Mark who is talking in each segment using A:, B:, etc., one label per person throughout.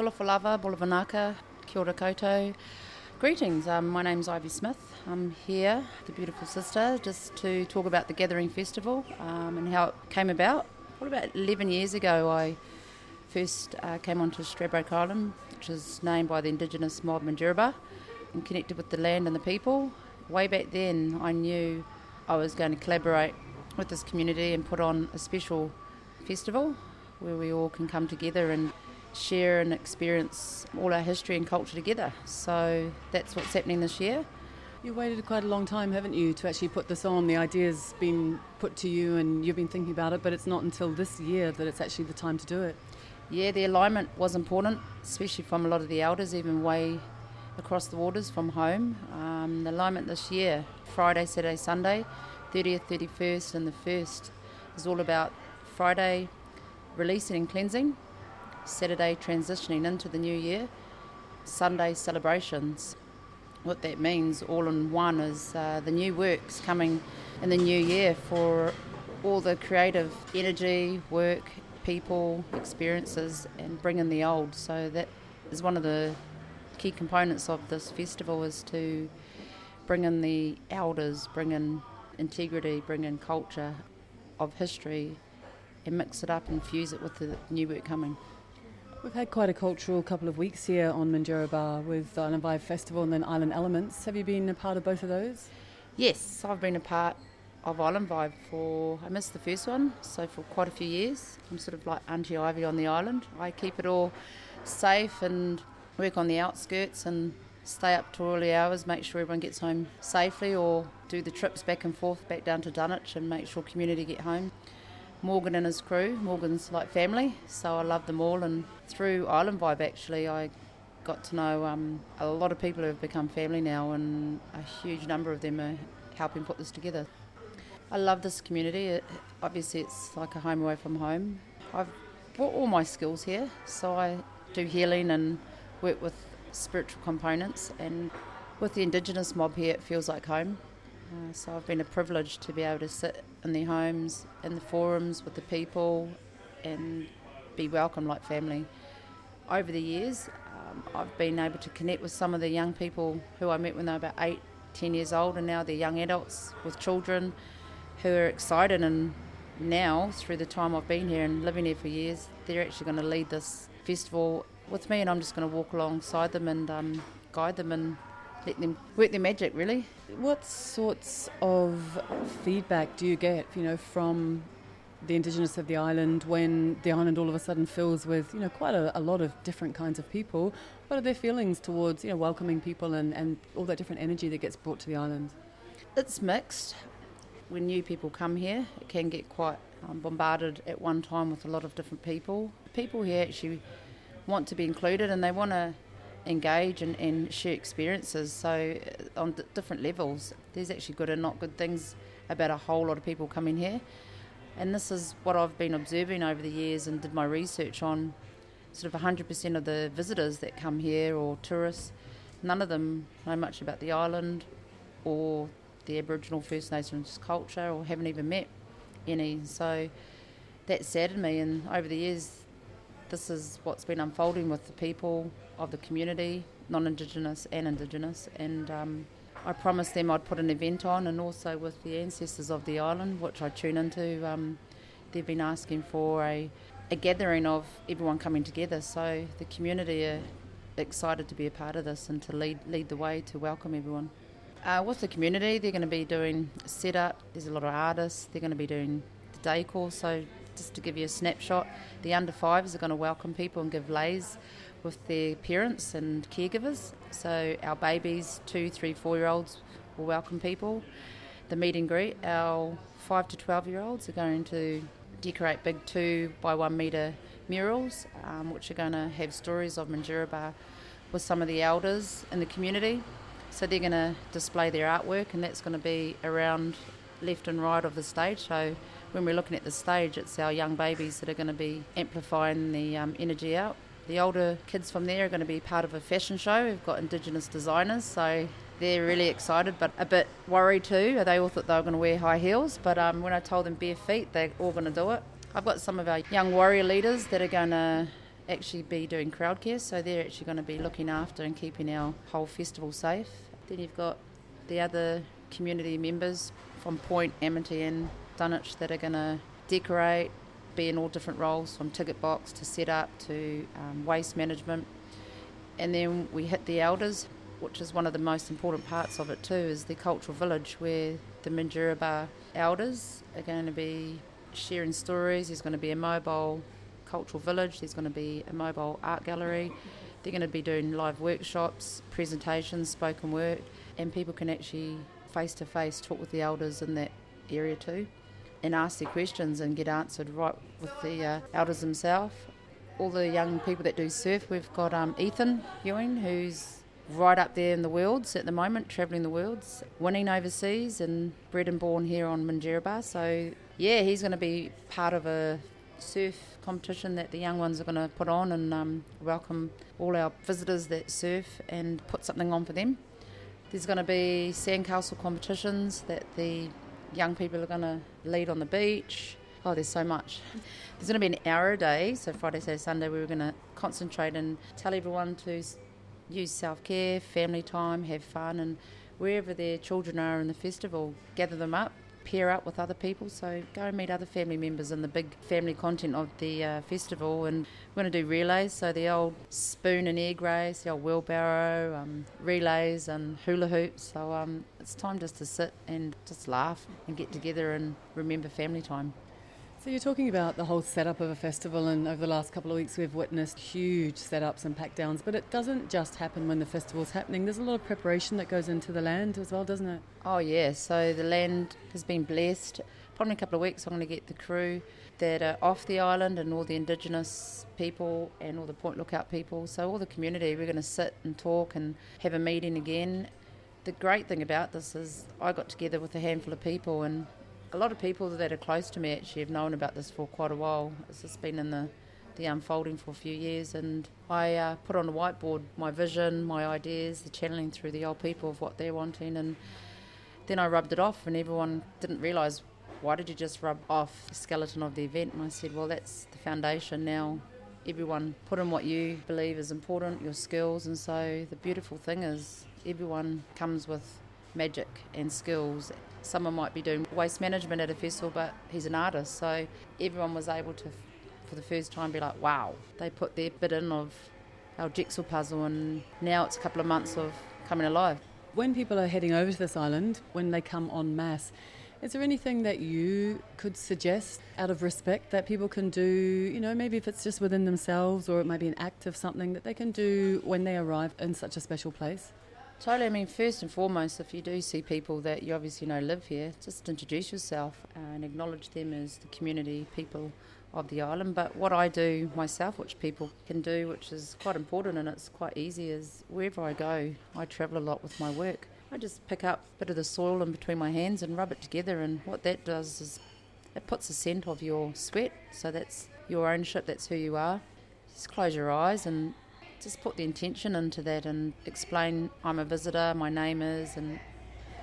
A: Talofa lava, Bulavanaka, Kia ora koutou. Greetings, um, my name's Ivy Smith. I'm here, the beautiful sister, just to talk about the Gathering Festival um, and how it came about. What about 11 years ago, I first uh, came onto Stradbroke Island, which is named by the indigenous mob Minjerribah, and connected with the land and the people. Way back then, I knew I was going to collaborate with this community and put on a special festival where we all can come together and share and experience all our history and culture together. So that's what's happening this year.
B: You waited quite a long time, haven't you, to actually put this on? The idea's been put to you and you've been thinking about it, but it's not until this year that it's actually the time to do it.
A: Yeah, the alignment was important, especially from a lot of the elders, even way across the waters from home. Um, the alignment this year, Friday, Saturday, Sunday, 30th, 31st, and the 1st, is all about Friday releasing and cleansing, Saturday transitioning into the new year, Sunday celebrations. What that means, all in one, is uh, the new works coming in the new year for all the creative energy, work, people, experiences, and bring in the old. So that is one of the key components of this festival is to bring in the elders, bring in integrity, bring in culture of history, and mix it up and fuse it with the new work coming.
B: We've had quite a cultural couple of weeks here on Minjerribah with the Island Vibe Festival and then Island Elements. Have you been a part of both of those?
A: Yes, I've been a part of Island Vibe for, I missed the first one, so for quite a few years. I'm sort of like Auntie Ivy on the island. I keep it all safe and work on the outskirts and stay up to early hours, make sure everyone gets home safely or do the trips back and forth back down to Dunwich and make sure community get home. Morgan and his crew. Morgan's like family, so I love them all. And through Island Vibe, actually, I got to know um, a lot of people who have become family now, and a huge number of them are helping put this together. I love this community. It, obviously, it's like a home away from home. I've brought all my skills here, so I do healing and work with spiritual components, and with the Indigenous mob here, it feels like home. Uh, so I've been a privilege to be able to sit in their homes, in the forums with the people, and be welcomed like family. Over the years, um, I've been able to connect with some of the young people who I met when they were about eight, ten years old, and now they're young adults with children who are excited. And now, through the time I've been here and living here for years, they're actually going to lead this festival with me, and I'm just going to walk alongside them and um, guide them and let them work their magic, really.
B: What sorts of feedback do you get, you know, from the indigenous of the island when the island all of a sudden fills with, you know, quite a, a lot of different kinds of people? What are their feelings towards, you know, welcoming people and, and all that different energy that gets brought to the island?
A: It's mixed. When new people come here, it can get quite um, bombarded at one time with a lot of different people. People here actually want to be included and they want to engage and, and share experiences. So, uh, on d- different levels, there's actually good and not good things about a whole lot of people coming here. And this is what I've been observing over the years and did my research on sort of 100% of the visitors that come here or tourists, none of them know much about the island or the Aboriginal First Nations culture or haven't even met any. So that saddened me. And over the years, this is what's been unfolding with the people of the community, non-Indigenous and Indigenous, and um, I promised them I'd put an event on, and also with the ancestors of the island, which I tune into. Um, they've been asking for a, a gathering of everyone coming together, so the community are excited to be a part of this and to lead lead the way to welcome everyone. Uh, with the community, they're going to be doing setup. There's a lot of artists. They're going to be doing the day call, so just to give you a snapshot, the under fives are going to welcome people and give leis with their parents and caregivers. So our babies, two, three, four year olds, will welcome people. The meet and greet, our five to twelve year olds are going to decorate big two by one metre murals, um, which are going to have stories of Minjerribah with some of the elders in the community. So they're going to display their artwork, and that's going to be around left and right of the stage. So when we're looking at the stage, it's our young babies that are going to be amplifying the um, energy out. The older kids from there are going to be part of a fashion show. We've got Indigenous designers, so they're really excited but a bit worried too. They all thought they were going to wear high heels, but um, when I told them bare feet, they're all going to do it. I've got some of our young warrior leaders that are going to actually be doing crowd care, so they're actually going to be looking after and keeping our whole festival safe. Then you've got the other community members from Point, Amity, and Dunwich that are going to decorate, be in all different roles from ticket box to setup to um, waste management. And then we hit the elders, which is one of the most important parts of it too, is the cultural village where the Minjerribah elders are going to be sharing stories. There's going to be a mobile cultural village. There's going to be a mobile art gallery. They're going to be doing live workshops, presentations, spoken word, and people can actually face to face talk with the elders in that area too and ask their questions and get answered right with the uh, elders themselves. All the young people that do surf, we've got um, Ethan Ewing, who's right up there in the worlds at the moment, travelling the worlds, winning overseas and bred and born here on Minjerribah. So, yeah, he's going to be part of a surf competition that the young ones are going to put on and um, welcome all our visitors that surf and put something on for them. There's going to be sandcastle competitions that the young people are going to lead on the beach. Oh, there's so much. There's going to be an hour a day, so Friday, Saturday, Sunday, we are going to concentrate and tell everyone to use self care, family time, have fun, and wherever their children are in the festival, gather them up, pair up with other people. So go and meet other family members in the big family content of the uh, festival. And we're going to do relays, so the old spoon and egg race, the old wheelbarrow, um, relays, and hula hoops. So um, it's time just to sit and just laugh and get together and remember family time.
B: So you're talking about the whole setup of a festival, and over the last couple of weeks we've witnessed huge setups and pack downs. But it doesn't just happen when the festival's happening. There's a lot of preparation that goes into the land as well, doesn't it?
A: Oh yeah. So the land has been blessed. Probably in a couple of weeks, I'm going to get the crew that are off the island and all the Indigenous people and all the Point Lookout people. So all the community, we're going to sit and talk and have a meeting again. The great thing about this is I got together with a handful of people and a lot of people that are close to me actually have known about this for quite a while. It's just been in the, the unfolding for a few years, and I uh, put on a whiteboard my vision, my ideas, the channeling through the old people of what they're wanting, and then I rubbed it off, and everyone didn't realise why did you just rub off the skeleton of the event? And I said, well, that's the foundation now. Everyone put in what you believe is important, your skills, and so the beautiful thing is everyone comes with magic and skills someone might be doing waste management at a festival, but he's an artist. So everyone was able to, for the first time, be like, wow, they put their bit in of our jigsaw puzzle, and now it's a couple of months of coming alive.
B: When people are heading over to this island, when they come en masse, is there anything that you could suggest out of respect that people can do? You know, maybe if it's just within themselves or it might be an act of something that they can do when they arrive in such a special place?
A: Totally. I mean, first and foremost, if you do see people that you obviously know live here, just introduce yourself and acknowledge them as the community people of the island. But what I do myself, which people can do, which is quite important and it's quite easy, is wherever I go, I travel a lot with my work. I just pick up a bit of the soil in between my hands and rub it together, and what that does is it puts a scent of your sweat, so that's your ownership, that's who you are. Just close your eyes and just put the intention into that and explain I'm a visitor, my name is, and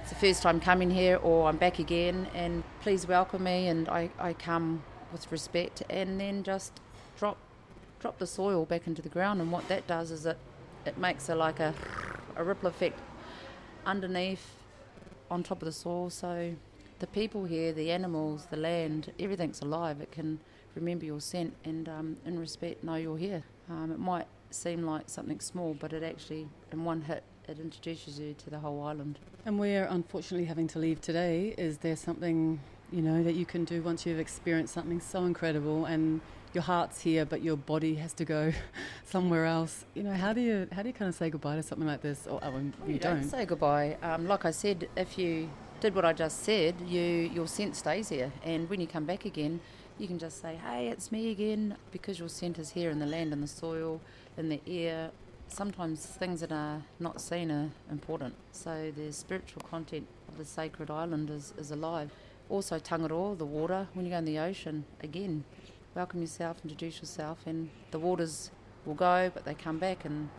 A: it's the first time coming here, or I'm back again, and please welcome me. And I, I come with respect, and then just drop drop the soil back into the ground. And what that does is it it makes a like a a ripple effect underneath, on top of the soil. So the people here, the animals, the land, everything's alive. It can remember your scent and um, in respect know you're here. Um, it might seem like something small, but it actually, in one hit, it introduces you to the whole island.
B: And we're unfortunately having to leave today. Is there something, you know, that you can do once you've experienced something so incredible and your heart's here, but your body has to go somewhere else? You know, how do you how do you kind of say goodbye to something like this? Or oh, well, you,
A: you
B: don't.
A: don't say goodbye. Um, like I said, if you did what I just said, you your scent stays here, and when you come back again, you can just say, "Hey, it's me again," because your scent is here in the land and the soil in the air, sometimes things that are not seen are important. So the spiritual content of the sacred island is, is alive. Also, Tangaroa, the water, when you go in the ocean, again, welcome yourself, introduce yourself, and the waters will go, but they come back, and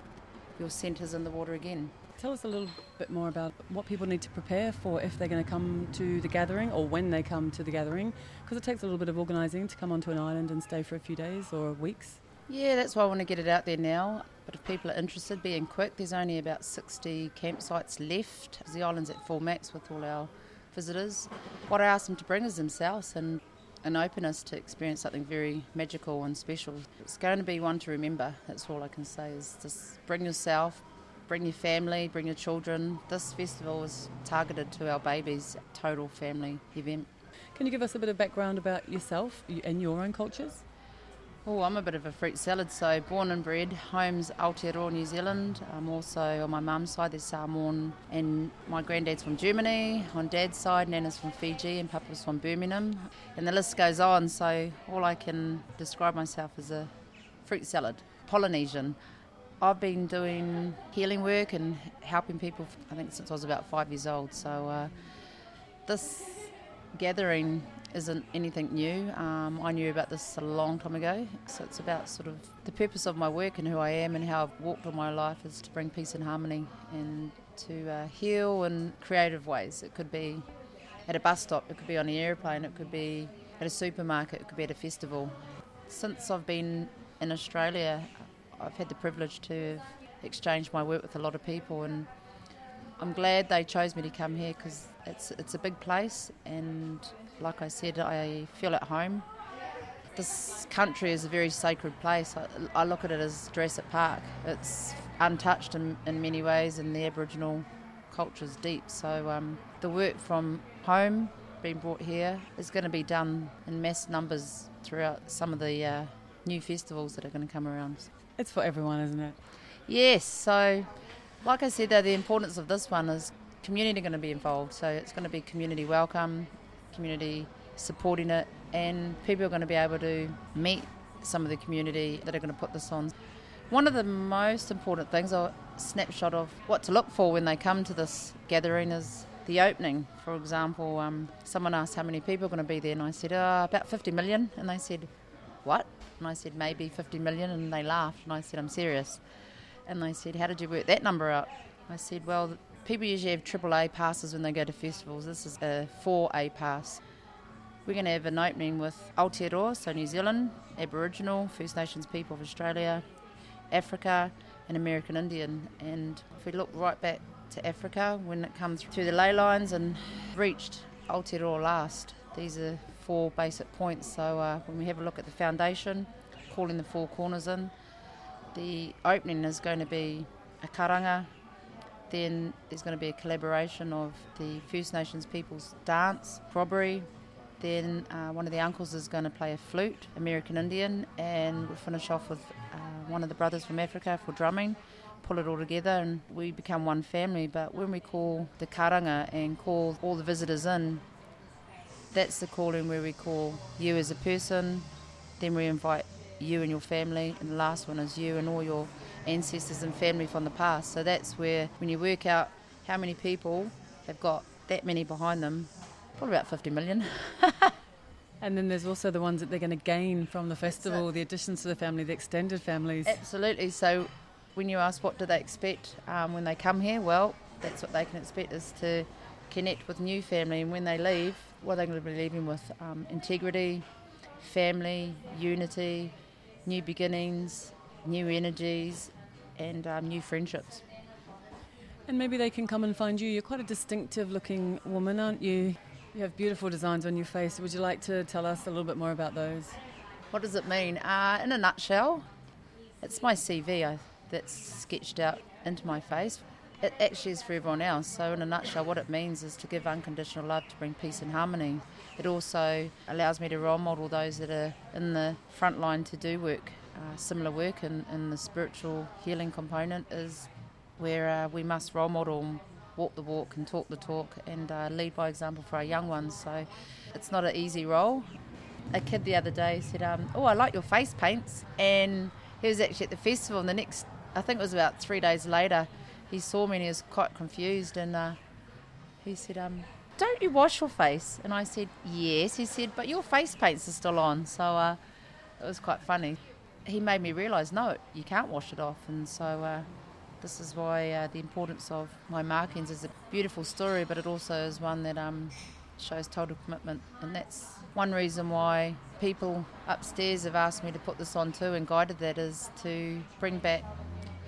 A: your scent is in the water again.
B: Tell us a little bit more about what people need to prepare for if they're going to come to the gathering or when they come to the gathering, because it takes a little bit of organising to come onto an island and stay for a few days or weeks.
A: Yeah, that's why I want to get it out there now. But if people are interested, being quick, there's only about 60 campsites left. The island's at full max with all our visitors. What I ask them to bring is themselves and an openness to experience something very magical and special. It's going to be one to remember. That's all I can say is just bring yourself, bring your family, bring your children. This festival is targeted to our babies, total family event.
B: Can you give us a bit of background about yourself and your own cultures?
A: Oh, I'm a bit of a fruit salad. So, born and bred, home's Aotearoa, New Zealand. I'm also on my mum's side, there's Samoan, and my granddad's from Germany. On dad's side, Nana's from Fiji, and Papa's from Birmingham. And the list goes on. So, all I can describe myself as a fruit salad, Polynesian. I've been doing healing work and helping people, I think, since I was about five years old. So, uh, this gathering isn't anything new. Um, I knew about this a long time ago. So it's about sort of the purpose of my work and who I am and how I've walked all my life is to bring peace and harmony and to uh, heal in creative ways. It could be at a bus stop, it could be on an airplane, it could be at a supermarket, it could be at a festival. Since I've been in Australia, I've had the privilege to exchange my work with a lot of people and I'm glad they chose me to come here because it's it's a big place and like I said, I feel at home. This country is a very sacred place. I, I look at it as Jurassic Park. It's untouched in, in many ways, and the Aboriginal culture is deep. So um, the work from home being brought here is going to be done in mass numbers throughout some of the uh, new festivals that are going to come around.
B: It's for everyone, isn't it?
A: Yes. So, like I said, though, the importance of this one is community going to be involved. So it's going to be community welcome community supporting it, and people are going to be able to meet some of the community that are going to put this on. One of the most important things, a snapshot of what to look for when they come to this gathering, is the opening. For example, um, someone asked how many people are going to be there, and I said, oh, about 50 million. And they said, What? And I said, Maybe 50 million. And they laughed, and I said, I'm serious. And they said, How did you work that number out? I said, Well, people usually have AAA passes when they go to festivals. This is a 4A pass. We're going to have an opening with Aotearoa, so New Zealand, Aboriginal, First Nations people of Australia, Africa, and American Indian. And if we look right back to Africa, when it comes through the ley lines and reached Aotearoa last, these are four basic points. So uh, when we have a look at the foundation, calling the four corners in, the opening is going to be a karanga, then there's going to be a collaboration of the First Nations people's dance, corroboree. Then uh, one of the uncles is going to play a flute, American Indian, and we'll finish off with uh, one of the brothers from Africa for drumming. Pull it all together, and we become one family. But when we call the karanga and call all the visitors in, that's the calling where we call you as a person. Then we invite you and your family, and the last one is you and all your ancestors and family from the past. So that's where, when you work out how many people have got that many behind them, probably about 50 million.
B: and then there's also the ones that they're going to gain from the festival, the additions to the family, the extended families.
A: Absolutely. So when you ask what do they expect um, when they come here, well, that's what they can expect is to connect with new family. And when they leave, what are they going to be leaving with? Um, integrity, family, unity, new beginnings, new energies, and um, new friendships.
B: And maybe they can come and find you. You're quite a distinctive looking woman, aren't you? You have beautiful designs on your face. Would you like to tell us a little bit more about those?
A: What does it mean? Uh, in a nutshell, it's my CV I, that's sketched out into my face. It actually is for everyone else. So, in a nutshell, what it means is to give unconditional love to bring peace and harmony. It also allows me to role model those that are in the front line to do work uh, similar work in the spiritual healing component is where uh, we must role model, walk the walk, and talk the talk, and uh, lead by example for our young ones. So it's not an easy role. A kid the other day said, um, "Oh, I like your face paints," and he was actually at the festival. And the next, I think it was about three days later, he saw me and he was quite confused, and uh, he said, um, "Don't you wash your face?" And I said, "Yes." He said, "But your face paints are still on." So uh, it was quite funny he made me realise, no, you can't wash it off. And so uh, this is why uh, the importance of my markings is a beautiful story, but it also is one that um, shows total commitment, and that's one reason why people upstairs have asked me to put this on too and guided that is to bring back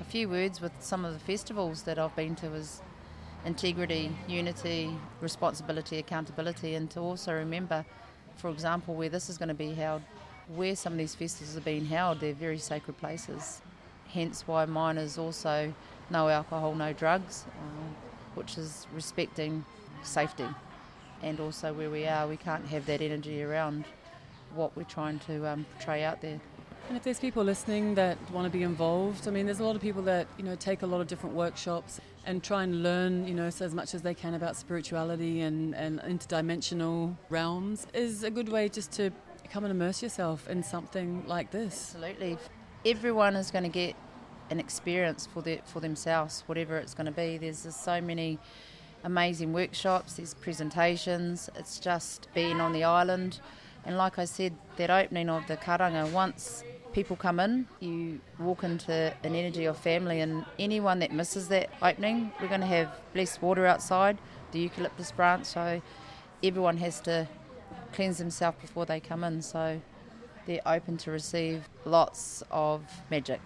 A: a few words with some of the festivals that I've been to as integrity, unity, responsibility, accountability, and to also remember, for example, where this is going to be held, where some of these festivals are being held, they're very sacred places. Hence why mine is also no alcohol, no drugs, um, which is respecting safety. And also where we are, we can't have that energy around what we're trying to um, portray out there.
B: And if there's people listening that want to be involved, I mean, there's a lot of people that you know take a lot of different workshops and try and learn, you know, so as much as they can about spirituality and, and interdimensional realms. Is a good way just to come and immerse yourself in something like this.
A: Absolutely, everyone is going to get an experience for their, for themselves, whatever it's going to be. There's just so many amazing workshops, there's presentations. It's just being on the island. And like I said, that opening of the karanga, once people come in, you walk into an energy of family, and anyone that misses that opening, we're going to have blessed water outside, the eucalyptus branch, so everyone has to cleanse themselves before they come in. So they're open to receive lots of magic.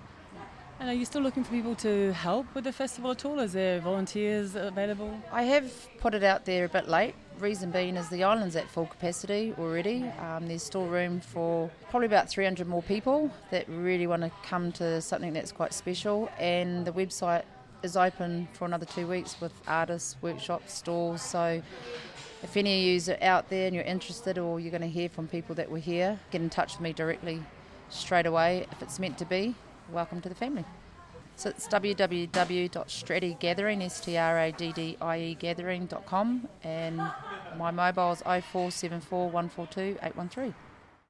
B: And are you still looking for people to help with the festival at all? Is there volunteers available?
A: I have put it out there a bit late. Reason being is the island's at full capacity already. Um, there's still room for probably about 300 more people that really want to come to something that's quite special. And the website is open for another two weeks with artists, workshops, stalls. So if any of you are out there and you're interested or you're going to hear from people that were here, get in touch with me directly straight away if it's meant to be welcome to the family. So it's www.straddiegathering, S-T-R-A-D-D-I-E gathering.com and my mobile is 0474 142 813.